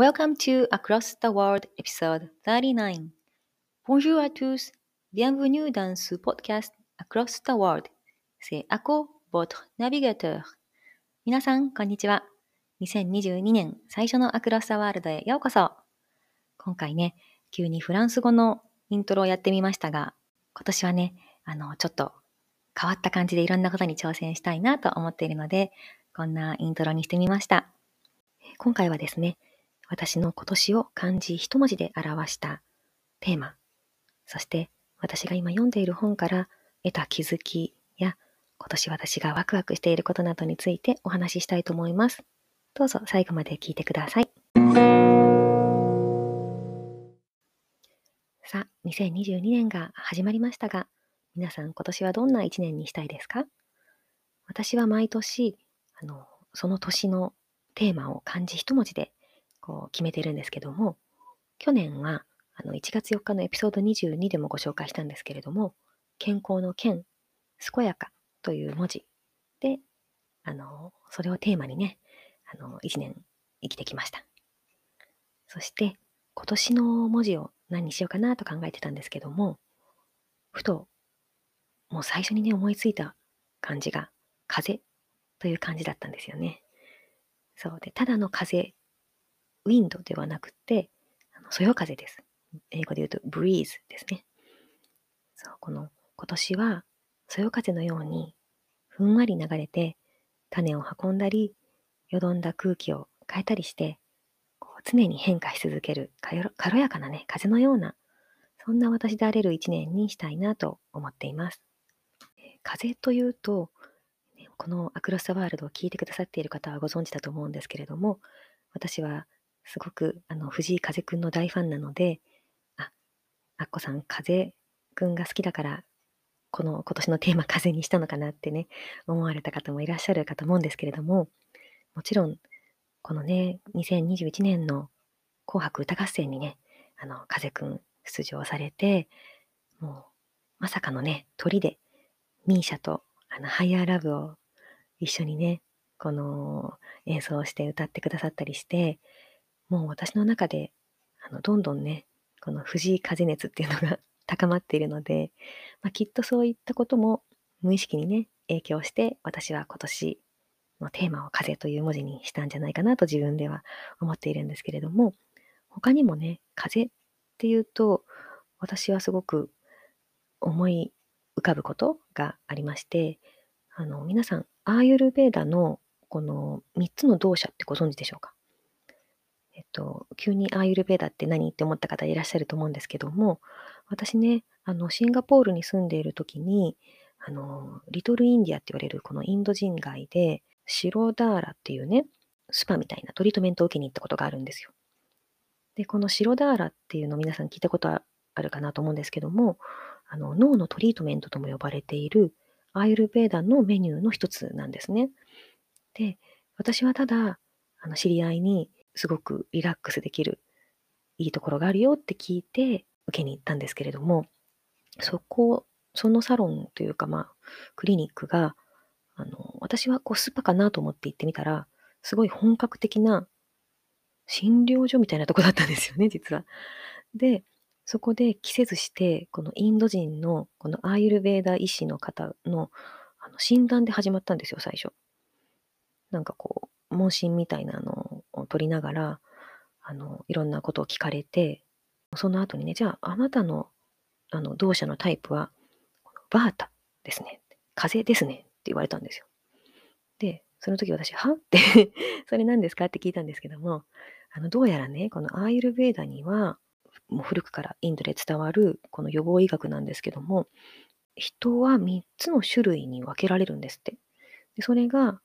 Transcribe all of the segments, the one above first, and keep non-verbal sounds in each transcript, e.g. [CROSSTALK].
Welcome to Across the World episode 39. Bonjour à tous, bienvenue dans ce podcast Across the World. C'est Ako, votre navigateur. 皆さん、こんにちは。2022年最初のアクロスタワールドへようこそ。今回ね、急にフランス語のイントロをやってみましたが、今年はね、あの、ちょっと変わった感じでいろんなことに挑戦したいなと思っているので、こんなイントロにしてみました。今回はですね、私の今年を漢字一文字で表したテーマ、そして私が今読んでいる本から得た気づきや今年私がワクワクしていることなどについてお話ししたいと思います。どうぞ最後まで聞いてください。さあ、2022年が始まりましたが、皆さん今年はどんな一年にしたいですか？私は毎年、あの、その年のテーマを漢字一文字でこう決めてるんですけども、去年はあの1月4日のエピソード22でもご紹介したんですけれども、健康の健、健やかという文字で、あの、それをテーマにね、あの、1年生きてきました。そして、今年の文字を何にしようかなと考えてたんですけども、ふと、もう最初にね、思いついた漢字が、風という漢字だったんですよね。そうで、ただの風ウィンドではなくて、あのそよ風です。英語で言うと breeze ですね。そう、この今年はそよ風のようにふんわり流れて種を運んだり、よどんだ空気を変えたりして、こう常に変化し続ける軽やかなね、風のような、そんな私であれる一年にしたいなと思っています。風というと、このアクロス・ワールドを聞いてくださっている方はご存知だと思うんですけれども、私はすごくあの藤井風くんの大ファンなので、あ、アッコさん、風くんが好きだから、この今年のテーマ風にしたのかなってね、思われた方もいらっしゃるかと思うんですけれども、もちろん、このね、2021年の紅白歌合戦にね、あの、風くん出場されて、もう、まさかのね、鳥で、ミーシャと、あの、ハイヤーラブを一緒にね、この演奏して歌ってくださったりして、もう私の中で、あの、どんどんね、この藤井風熱っていうのが [LAUGHS] 高まっているので、まあ、きっとそういったことも無意識にね、影響して、私は今年のテーマを風という文字にしたんじゃないかなと自分では思っているんですけれども、他にもね、風っていうと、私はすごく思い浮かぶことがありまして、あの、皆さん、アーユルベーダのこの3つの動作ってご存知でしょうか？えっと、急にアーユルベーダって何って思った方いらっしゃると思うんですけども、私ね、あの、シンガポールに住んでいる時に、あの、リトルインディアって言われるこのインド人街で、シロダーラっていうね、スパみたいなトリートメントを受けに行ったことがあるんですよ。で、このシロダーラっていうの皆さん聞いたことあるかなと思うんですけども、あの脳のトリートメントとも呼ばれているアーユルベーダのメニューの一つなんですね。で、私はただ、あの知り合いにすごくリラックスできるいいところがあるよって聞いて受けに行ったんですけれども、そこ、そのサロンというか、まあ、クリニックが、あの、私はこうスパかなと思って行ってみたら、すごい本格的な診療所みたいなとこだったんですよね、実は。で、そこで着せずして、このインド人のこのアーユルベーダ医師の方のあの診断で始まったんですよ、最初。なんかこう、問診みたいなの取りながら、あの、いろんなことを聞かれて、その後にね、じゃあ、あなたの、あの、同社のタイプは、バータですね。風ですね。って言われたんですよ。で、その時私、はっ？て [LAUGHS] それ何ですか？って聞いたんですけども、あの、どうやらね、このアーユルベーダには、もう古くからインドで伝わるこの予防医学なんですけども、人は3つの種類に分けられるんですって。でそれが、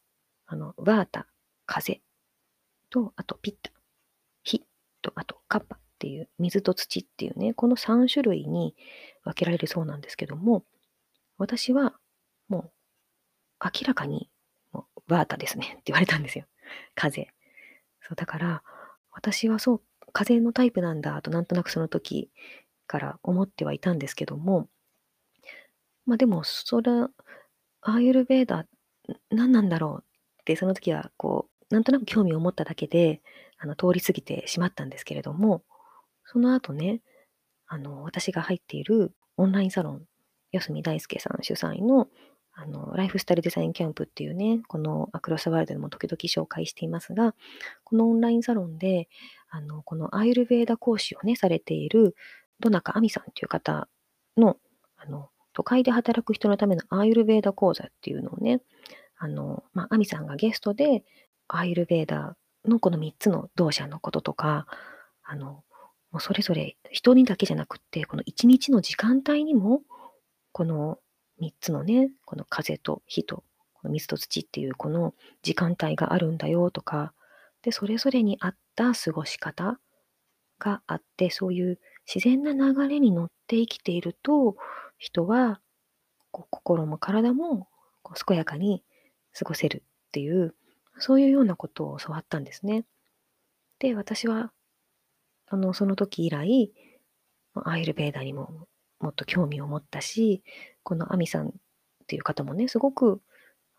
あの、ワータ、風と、あとピッタ、火と、あとカッパっていう、水と土っていうね、この3種類に分けられるそうなんですけども、私はもう明らかにもうバータですねって言われたんですよ。風。そうだから、私はそう、風のタイプなんだとなんとなくその時から思ってはいたんですけども、まあでも、それ、アーユルベーダ、何なんだろうってその時はこう、なんとなく興味を持っただけで、あの、通り過ぎてしまったんですけれども、その後ね、あの、私が入っているオンラインサロン、安見大輔さん主催の、あの、ライフスタイルデザインキャンプっていうね、このアクロスワールドでも時々紹介していますが、このオンラインサロンで、あの、このアーユルベーダ講師をね、されている、どなかあみさんという方の、あの、都会で働く人のためのアーユルベーダ講座っていうのをね、あの、まあ、アミさんがゲストで、アーユルベーダーのこの3つの動作のこととか、あの、もうそれぞれ人にだけじゃなくって、この1日の時間帯にも、この3つのね、この風と火と、この水と土っていうこの時間帯があるんだよとか、で、それぞれに合った過ごし方があって、そういう自然な流れに乗って生きていると、人はこう心も体もこう健やかに過ごせるっていう、そういうようなことを教わったんですね。で、私は、あの、その時以来、アイルベーダにももっと興味を持ったし、このアミさんっていう方もね、すごく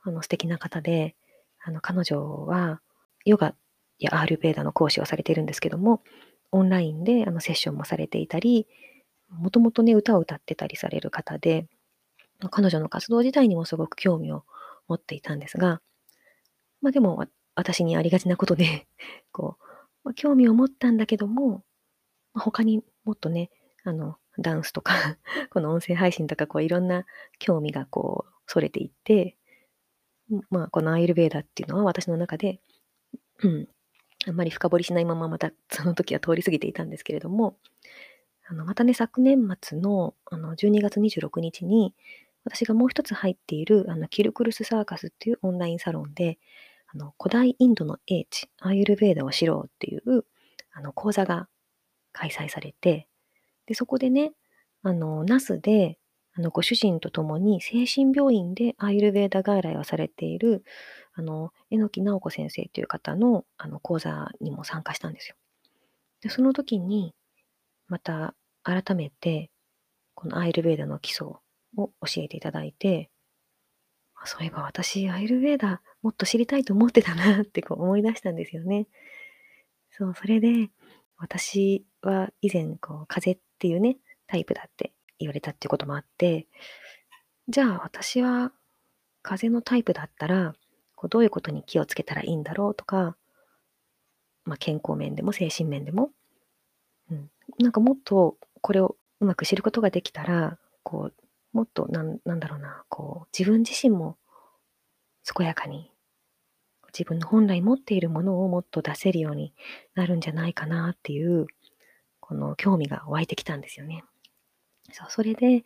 あの素敵な方で、あの彼女はヨガやアールベーダの講師をされているんですけども、オンラインであのセッションもされていたり、もともとね、歌を歌ってたりされる方で、彼女の活動自体にもすごく興味を持っていたんですが、まあでも、私にありがちなことで [LAUGHS] こう、まあ、興味を持ったんだけども、まあ、他にもっとね、あの、ダンスとか [LAUGHS] この音声配信とか、こういろんな興味がこう、それていって、まあ、このアイルベーダーっていうのは私の中で、うん、あんまり深掘りしないまままたその時は通り過ぎていたんですけれども、あの、またね、昨年末のあの12月26日に、私がもう一つ入っている、あの、キルクルスサーカスっていうオンラインサロンで、あの、古代インドの英知、アーユルベーダを知ろうっていう、あの、講座が開催されて、で、そこでね、あの、ナスで、あの、ご主人と共に精神病院でアーユルベーダ外来をされている、あの、榎木直子先生という方の、あの、講座にも参加したんですよ。で、その時に、また改めて、このアイルベーダの基礎を教えていただいて、そういえば私、アイルベーダーもっと知りたいと思ってたなってこう思い出したんですよね。そう、それで、私は以前、こう、風邪っていうね、タイプだって言われたっていうこともあって、じゃあ私は風邪のタイプだったら、こうどういうことに気をつけたらいいんだろうとか、まあ、健康面でも精神面でも、うん、なんかもっとこれをうまく知ることができたら、こう、もっとなん、なんだろうな、こう、自分自身も健やかに、自分の本来持っているものをもっと出せるようになるんじゃないかなっていう、この興味が湧いてきたんですよね。そう、それで、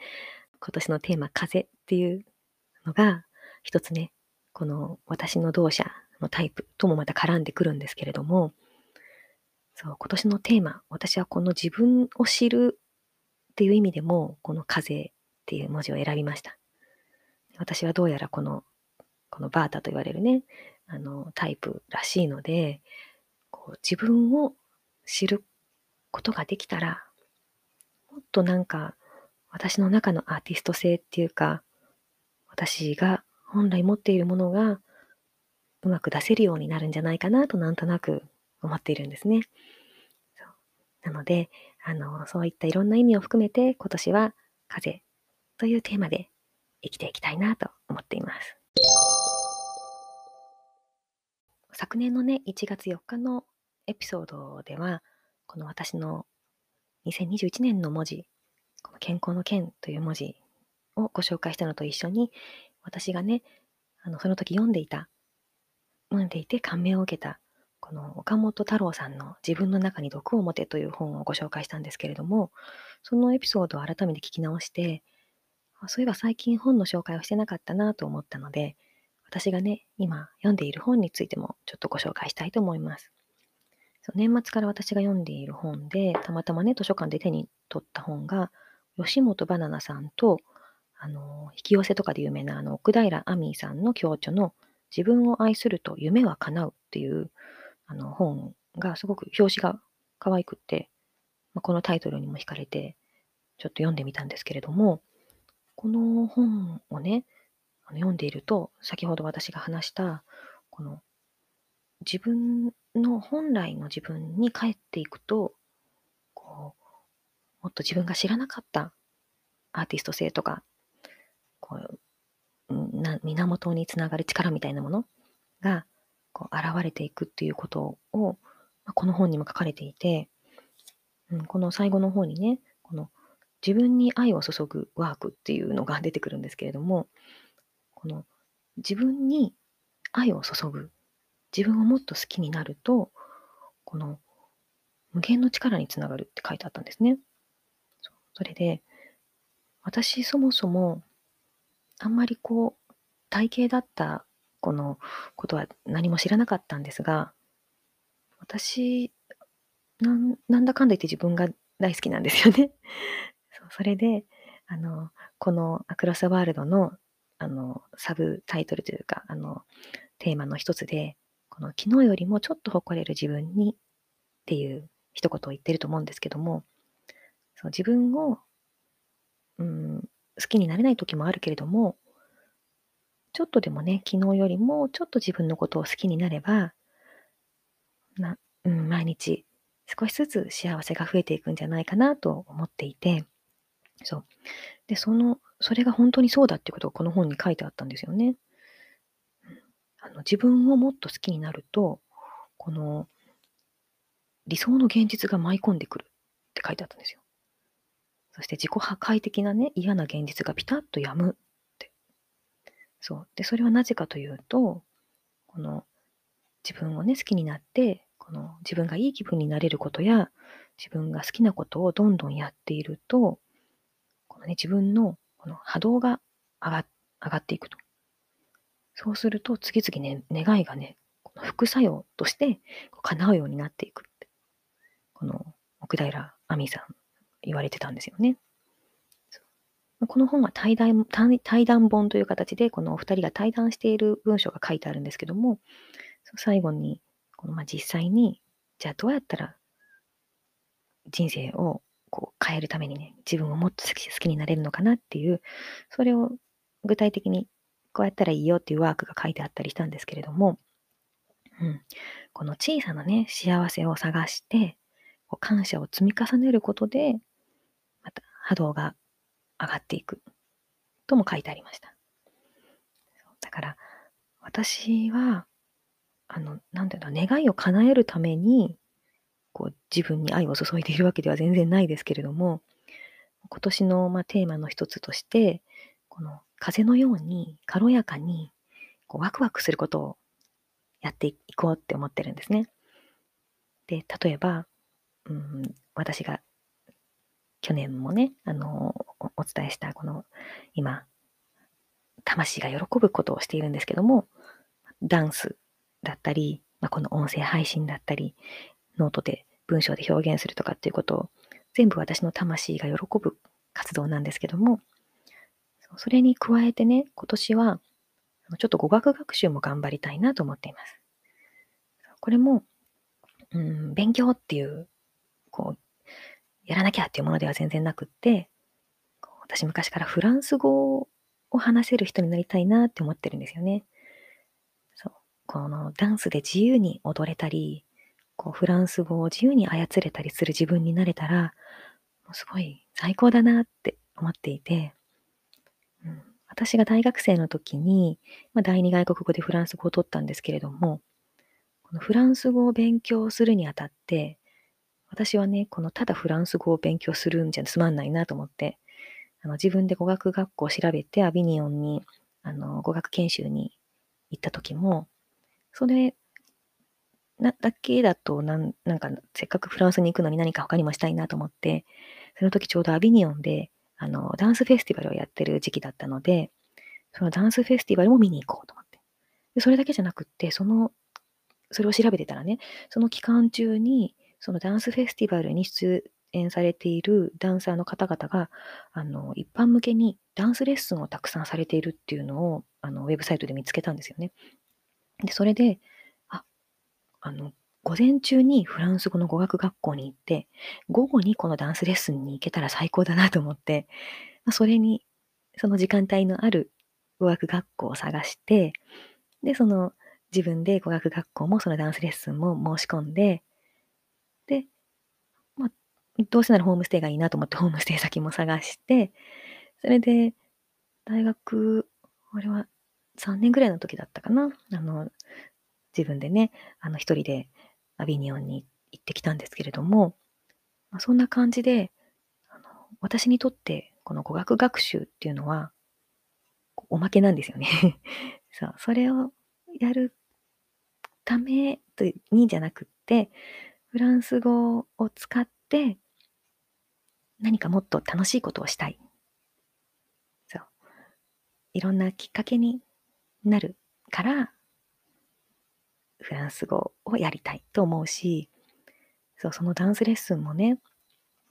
今年のテーマ、風っていうのが、一つね、この私の動作のタイプともまた絡んでくるんですけれども、そう、今年のテーマ、私はこの自分を知るっていう意味でも、この風っていう文字を選びました。私はどうやらこの、このバータと言われるね、あの、タイプらしいので、こう自分を知ることができたら、もっとなんか、私の中のアーティスト性っていうか、私が本来持っているものがうまく出せるようになるんじゃないかなとなんとなく思っているんですね。なので、あの、そういったいろんな意味を含めて今年は風というテーマで生きていきたいなと思っています。昨年のね、1月4日のエピソードでは、この私の2021年の文字、この健康の健という文字をご紹介したのと一緒に、私がね、あのその時読んでいた、読んでいて感銘を受けた、この岡本太郎さんの自分の中に毒を持てという本をご紹介したんですけれども、そのエピソードを改めて聞き直して、そういえば最近本の紹介をしてなかったなと思ったので、私がね、今読んでいる本についてもちょっとご紹介したいと思います。そう年末から私が読んでいる本で、たまたまね、図書館で手に取った本が、吉本ばななさんと、あの、引き寄せとかで有名な、あの、奥平亜美さんの共著の、自分を愛すると夢は叶うっていう、あの、本がすごく表紙が可愛くって、まあ、このタイトルにも惹かれて、ちょっと読んでみたんですけれども、この本をね、あの読んでいると、先ほど私が話した、この自分の本来の自分に帰っていくと、こう、もっと自分が知らなかったアーティスト性とか、こう、な源につながる力みたいなものがこう現れていくっていうことを、ま、この本にも書かれていて、うん、この最後の方にね、この自分に愛を注ぐワークっていうのが出てくるんですけれども、この自分に愛を注ぐ、自分をもっと好きになると、この無限の力につながるって書いてあったんですね。それで、私そもそもあんまりこう、体型だったこのことは何も知らなかったんですが、私、なんなんだかんだ言って自分が大好きなんですよね。それで、あの、このアクロスワールドの、あの、サブタイトルというか、あの、テーマの一つで、この昨日よりもちょっと誇れる自分にっていう一言を言ってると思うんですけども、そう自分を、うん、好きになれない時もあるけれども、ちょっとでもね、昨日よりもちょっと自分のことを好きになれば、な、うん、毎日少しずつ幸せが増えていくんじゃないかなと思っていて、そう。で、その、それが本当にそうだっていうことがこの本に書いてあったんですよね。あの自分をもっと好きになると、この理想の現実が舞い込んでくるって書いてあったんですよ。そして自己破壊的なね、嫌な現実がピタッと止むって。そう。で、それはなぜかというと、この自分をね、好きになって、この自分がいい気分になれることや、自分が好きなことをどんどんやっていると、ね、自分のこの波動が上が上がっていくと。そうすると、次々ね、願いがね、この副作用として叶うようになっていくって。この奥平亜美さん言われてたんですよね。この本は対談対談本という形で、このお二人が対談している文章が書いてあるんですけども、最後に、このまあ実際に、じゃあどうやったら人生をこう変えるためにね、自分をもっと好きになれるのかなっていう、それを具体的にこうやったらいいよっていうワークが書いてあったりしたんですけれども、うん、この小さなね、幸せを探して、こう感謝を積み重ねることで、また波動が上がっていくとも書いてありました。だから私は、あの、なんていうの、願いを叶えるために、こう自分に愛を注いでいるわけでは全然ないですけれども、今年の、まあ、テーマの一つとして、この風のように軽やかにこうワクワクすることをやっていこうって思ってるんですね。で、例えば、うん、私が去年もね、あの、お伝えしたこの今、魂が喜ぶことをしているんですけども、ダンスだったり、まあ、この音声配信だったり、ノートで文章で表現するとかっていうことを全部私の魂が喜ぶ活動なんですけども、それに加えてね、今年はちょっと語学学習も頑張りたいなと思っています。これも、うん、勉強っていう、こう、やらなきゃっていうものでは全然なくって、私昔からフランス語を話せる人になりたいなって思ってるんですよね。そう。このダンスで自由に踊れたり、こうフランス語を自由に操れたりする自分になれたら、もうすごい最高だなって思っていて、うん、私が大学生の時に、まあ、第二外国語でフランス語を取ったんですけれども、このフランス語を勉強するにあたって、私はね、このただフランス語を勉強するんじゃつまんないなと思って、あの自分で語学学校を調べてアビニオンにあの語学研修に行った時も、それなだけだとなん、なんかせっかくフランスに行くのに何か他にもしたいなと思って、その時ちょうどアビニオンであのダンスフェスティバルをやってる時期だったので、そのダンスフェスティバルも見に行こうと思って。でそれだけじゃなくって、そのそれを調べてたらね、その期間中に、そのダンスフェスティバルに出演されているダンサーの方々が、あの、一般向けにダンスレッスンをたくさんされているっていうのを、あの、ウェブサイトで見つけたんですよね。で、それで、あ、の、午前中にフランス語の語学学校に行って、午後にこのダンスレッスンに行けたら最高だなと思って、まあ、それに、その時間帯のある語学学校を探して、で、その自分で語学学校もそのダンスレッスンも申し込んで、で、まあ、どうせならホームステイがいいなと思ってホームステイ先も探して、それで、大学、あれは3年ぐらいの時だったかな？あの、自分でね、あの一人でアビニオンに行ってきたんですけれども、まあ、そんな感じで、あの私にとってこの語学学習っていうのは、おまけなんですよね [LAUGHS] そう、それをやるためにじゃなくって、フランス語を使って何かもっと楽しいことをしたい。そう。いろんなきっかけになるから、フランス語をやりたいと思うし、そう、そのダンスレッスンもね、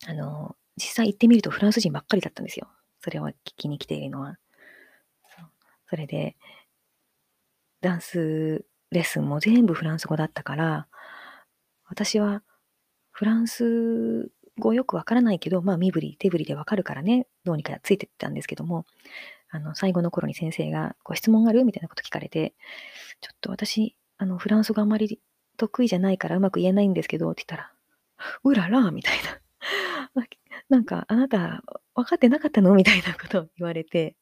あの、実際行ってみるとフランス人ばっかりだったんですよ。それを聞きに来ているのは。そそれで、ダンスレッスンも全部フランス語だったから、私はフランス語よくわからないけど、まあ身振り手振りでわかるからね、どうにかついてったんですけども、あの、最後の頃に先生が、ご質問ある？みたいなこと聞かれて、ちょっと私、あの、フランス語あんまり得意じゃないからうまく言えないんですけど、って言ったら、うららみたいな。[LAUGHS] なんか、あなた、分かってなかったの？みたいなことを言われて、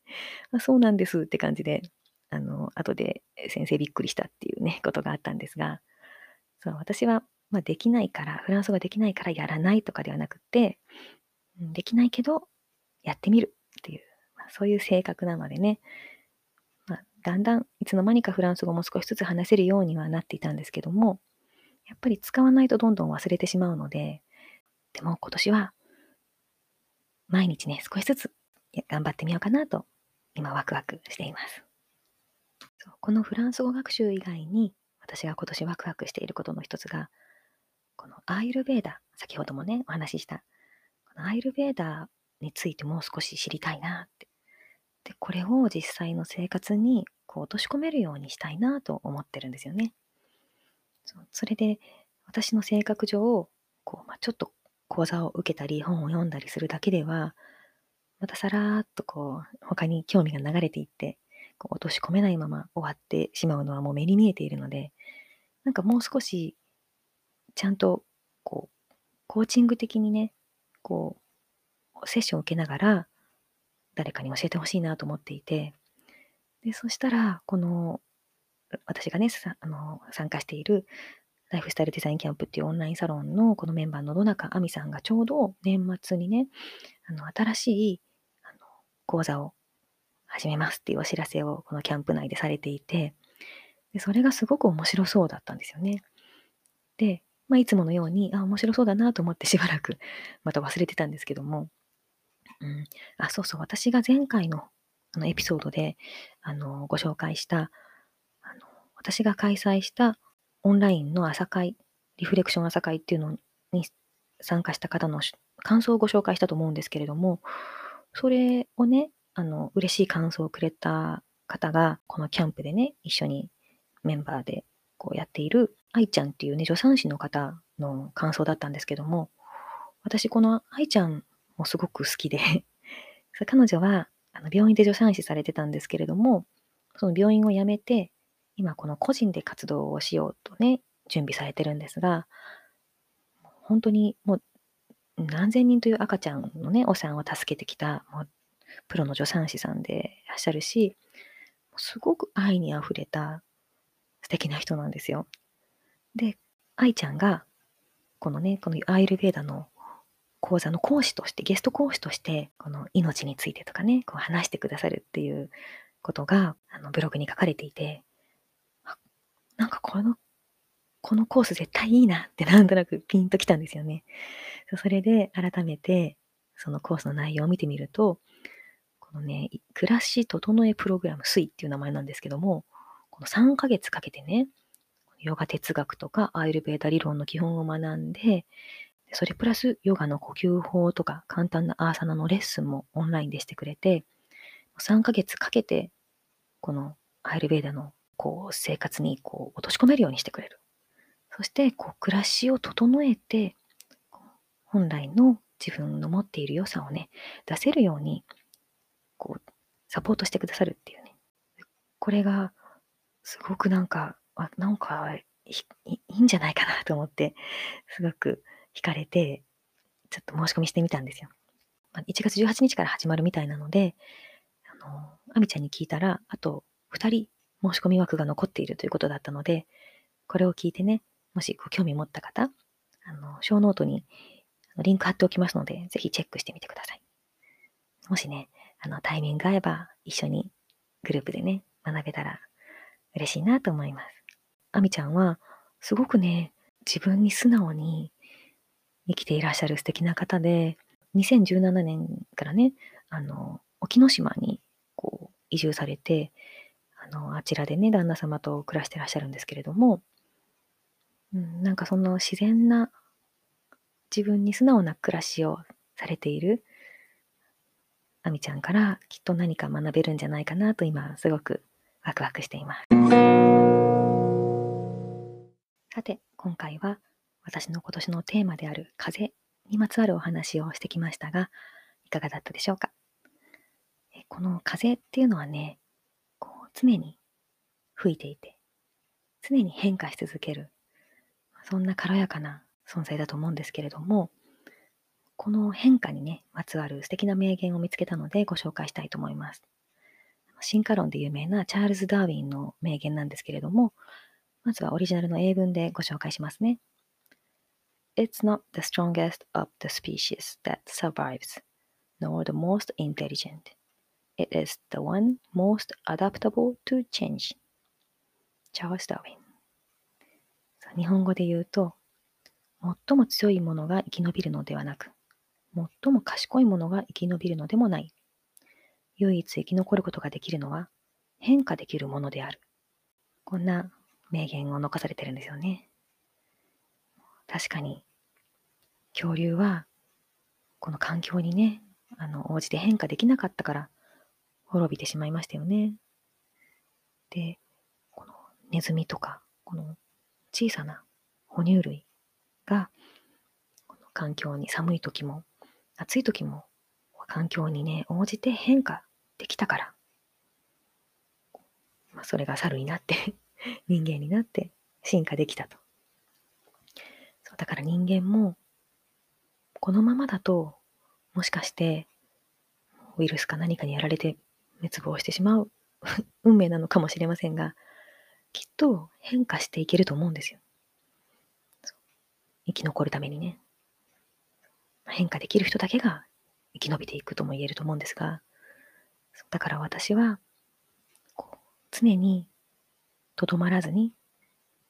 あそうなんですって感じで、あの、後で先生びっくりしたっていうね、ことがあったんですが、そう、私は、まあ、できないから、フランス語ができないからやらないとかではなくて、できないけど、やってみるっていう、まあ、そういう性格なのでね、だんだんいつの間にかフランス語も少しずつ話せるようにはなっていたんですけども、やっぱり使わないとどんどん忘れてしまうので、でも今年は毎日ね、少しずつ頑張ってみようかなと、今ワクワクしています。このフランス語学習以外に、私が今年ワクワクしていることの一つが、このアイルベーダ、先ほどもね、お話しした、このアイルベーダについても少し知りたいなって。で、これを実際の生活にこう落とし込めるようにしたいなと思ってるんですよね。そそれで、私の性格上、こうまあ、ちょっと講座を受けたり、本を読んだりするだけでは、またさらーっとこう、他に興味が流れていって、こう落とし込めないまま終わってしまうのはもう目に見えているので、なんかもう少し、ちゃんと、こう、コーチング的にね、こう、セッションを受けながら、誰かに教えてほしいなと思っていて、で、そしたら、この、私がね、あの参加しているライフスタイルデザインキャンプっていうオンラインサロンのこのメンバーの野中亜美さんがちょうど年末にね、あの新しいあの講座を始めますっていうお知らせをこのキャンプ内でされていて、でそれがすごく面白そうだったんですよね。で、まあ、いつものように、あ、面白そうだなと思ってしばらくまた忘れてたんですけども、うん、あ、そうそう、私が前回のあのエピソードであのご紹介したあの、私が開催したオンラインの朝会、リフレクション朝会っていうのに参加した方の感想をご紹介したと思うんですけれども、それをね、あの、嬉しい感想をくれた方が、このキャンプでね、一緒にメンバーでこうやっている愛ちゃんっていうね、助産師の方の感想だったんですけども、私この愛ちゃんもすごく好きで [LAUGHS] 彼女はあの病院で助産師されてたんですけれども、その病院を辞めて、今この個人で活動をしようとね、準備されてるんですが、本当にもう何千人という赤ちゃんのね、お産を助けてきた、もうプロの助産師さんでいらっしゃるし、すごく愛にあふれた素敵な人なんですよ。で、愛ちゃんが、このね、このアイルベーダの講座の講師として、ゲスト講師として、この命についてとかね、こう話してくださるっていうことが、あのブログに書かれていて、なんかこの、このコース絶対いいなってなんとなくピンときたんですよね。それで改めてそのコースの内容を見てみると、このね、暮らし整えプログラム水っていう名前なんですけども、この3ヶ月かけてね、ヨガ哲学とかアイルベーダ理論の基本を学んで、それプラスヨガの呼吸法とか簡単なアーサナのレッスンもオンラインでしてくれて、3ヶ月かけて、このアイルベーダのこう生活にこう落とし込めるようにしてくれる。そしてこう暮らしを整えて、本来の自分の持っている良さをね、出せるように、こう、サポートしてくださるっていうね。これが、すごくなんか、あなんかいいいんじゃないかなと思って、すごく惹かれて、ちょっと申し込みしてみたんですよ。ま1月18日から始まるみたいなので、あの、あみちゃんに聞いたら、あと2人申し込み枠が残っているということだったので、これを聞いてね、もしご興味持った方、あの、小ノートにリンク貼っておきますので、ぜひチェックしてみてください。もしね、あの、タイミング合えば一緒にグループでね、学べたら嬉しいなと思います。あみちゃんは、すごくね、自分に素直に生きていらっしゃる素敵な方で、2017年からね、あの、沖ノ島にこう移住されて、あの、あちらでね、旦那様と暮らしてらっしゃるんですけれども、うん、なんかその自然な自分に素直な暮らしをされているあみちゃんからきっと何か学べるんじゃないかなと今すごくワクワクしています。さて、今回は私の今年のテーマである風にまつわるお話をしてきましたが、いかがだったでしょうか？この風っていうのはね、こう常に吹いていて、常に変化し続ける、そんな軽やかな存在だと思うんですけれども、この変化にね、まつわる素敵な名言を見つけたのでご紹介したいと思います。進化論で有名なチャールズ・ダーウィンの名言なんですけれども、まずはオリジナルの英文でご紹介しますね。It's not the strongest of the species that survives, nor the most intelligent. It is the one most adaptable to change. チャールズ・ダーウィン。日本語で言うと、最も強いものが生き延びるのではなく、最も賢いものが生き延びるのでもない。唯一生き残ることができるのは変化できるものである。こんな名言を残されてるんですよね。確かに、恐竜は、この環境にね、あの、応じて変化できなかったから、滅びてしまいましたよね。で、このネズミとか、この小さな哺乳類が、この環境に寒い時も暑い時も環境にね、応じて変化できたから、まあ、それが猿になって [LAUGHS] 人間になって進化できたと。そうだから人間も、このままだと、もしかして、ウイルスか何かにやられて滅亡してしまう運命なのかもしれませんが、きっと変化していけると思うんですよ。生き残るためにね。変化できる人だけが生き延びていくとも言えると思うんですが、だから私は、常にとどまらずに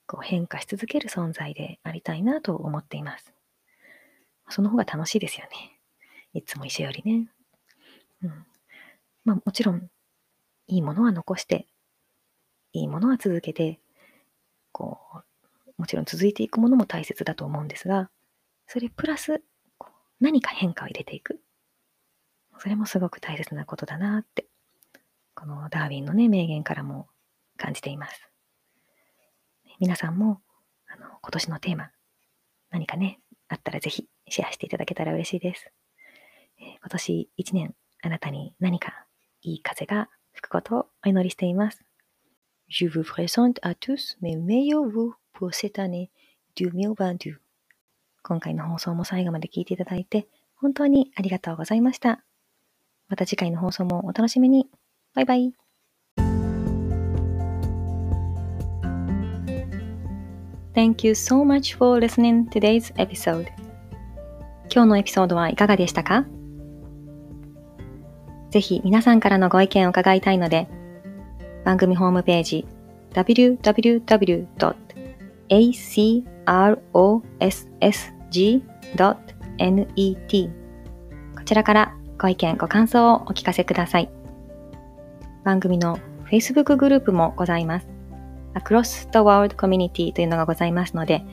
こう変化し続ける存在でありたいなと思っています。その方が楽しいですよね。いつも一緒よりね。うん。まあもちろん、いいものは残して、いいものは続けて、こう、もちろん続いていくものも大切だと思うんですが、それプラス何か変化を入れていく。それもすごく大切なことだなって、このダーウィンのね、名言からも感じています。皆さんも、あの、今年のテーマ、何かね、あったらぜひシェアしていただけたら嬉しいです。えー、今年一年、あなたに何かいい風が吹くことをお祈りしています。Je vous présente à tous mes meilleurs vœux pour cette année 2022. 今回の放送も最後まで聞いていただいて、本当にありがとうございました。また次回の放送もお楽しみに。バイバイ。Thank you so much for listening today's episode. 今日のエピソードはいかがでしたか？ぜひ皆さんからのご意見を伺いたいので、番組ホームページ www.across.g.net こちらからご意見、ご感想をお聞かせください。番組の Facebook グループもございます。Across the World Community というのがございますので、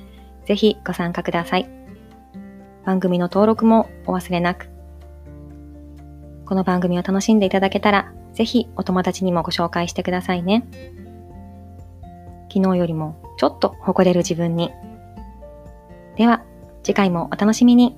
ぜひご参加ください。番組の登録もお忘れなく。この番組を楽しんでいただけたら、ぜひお友達にもご紹介してくださいね。昨日よりもちょっと誇れる自分に。では、次回もお楽しみに。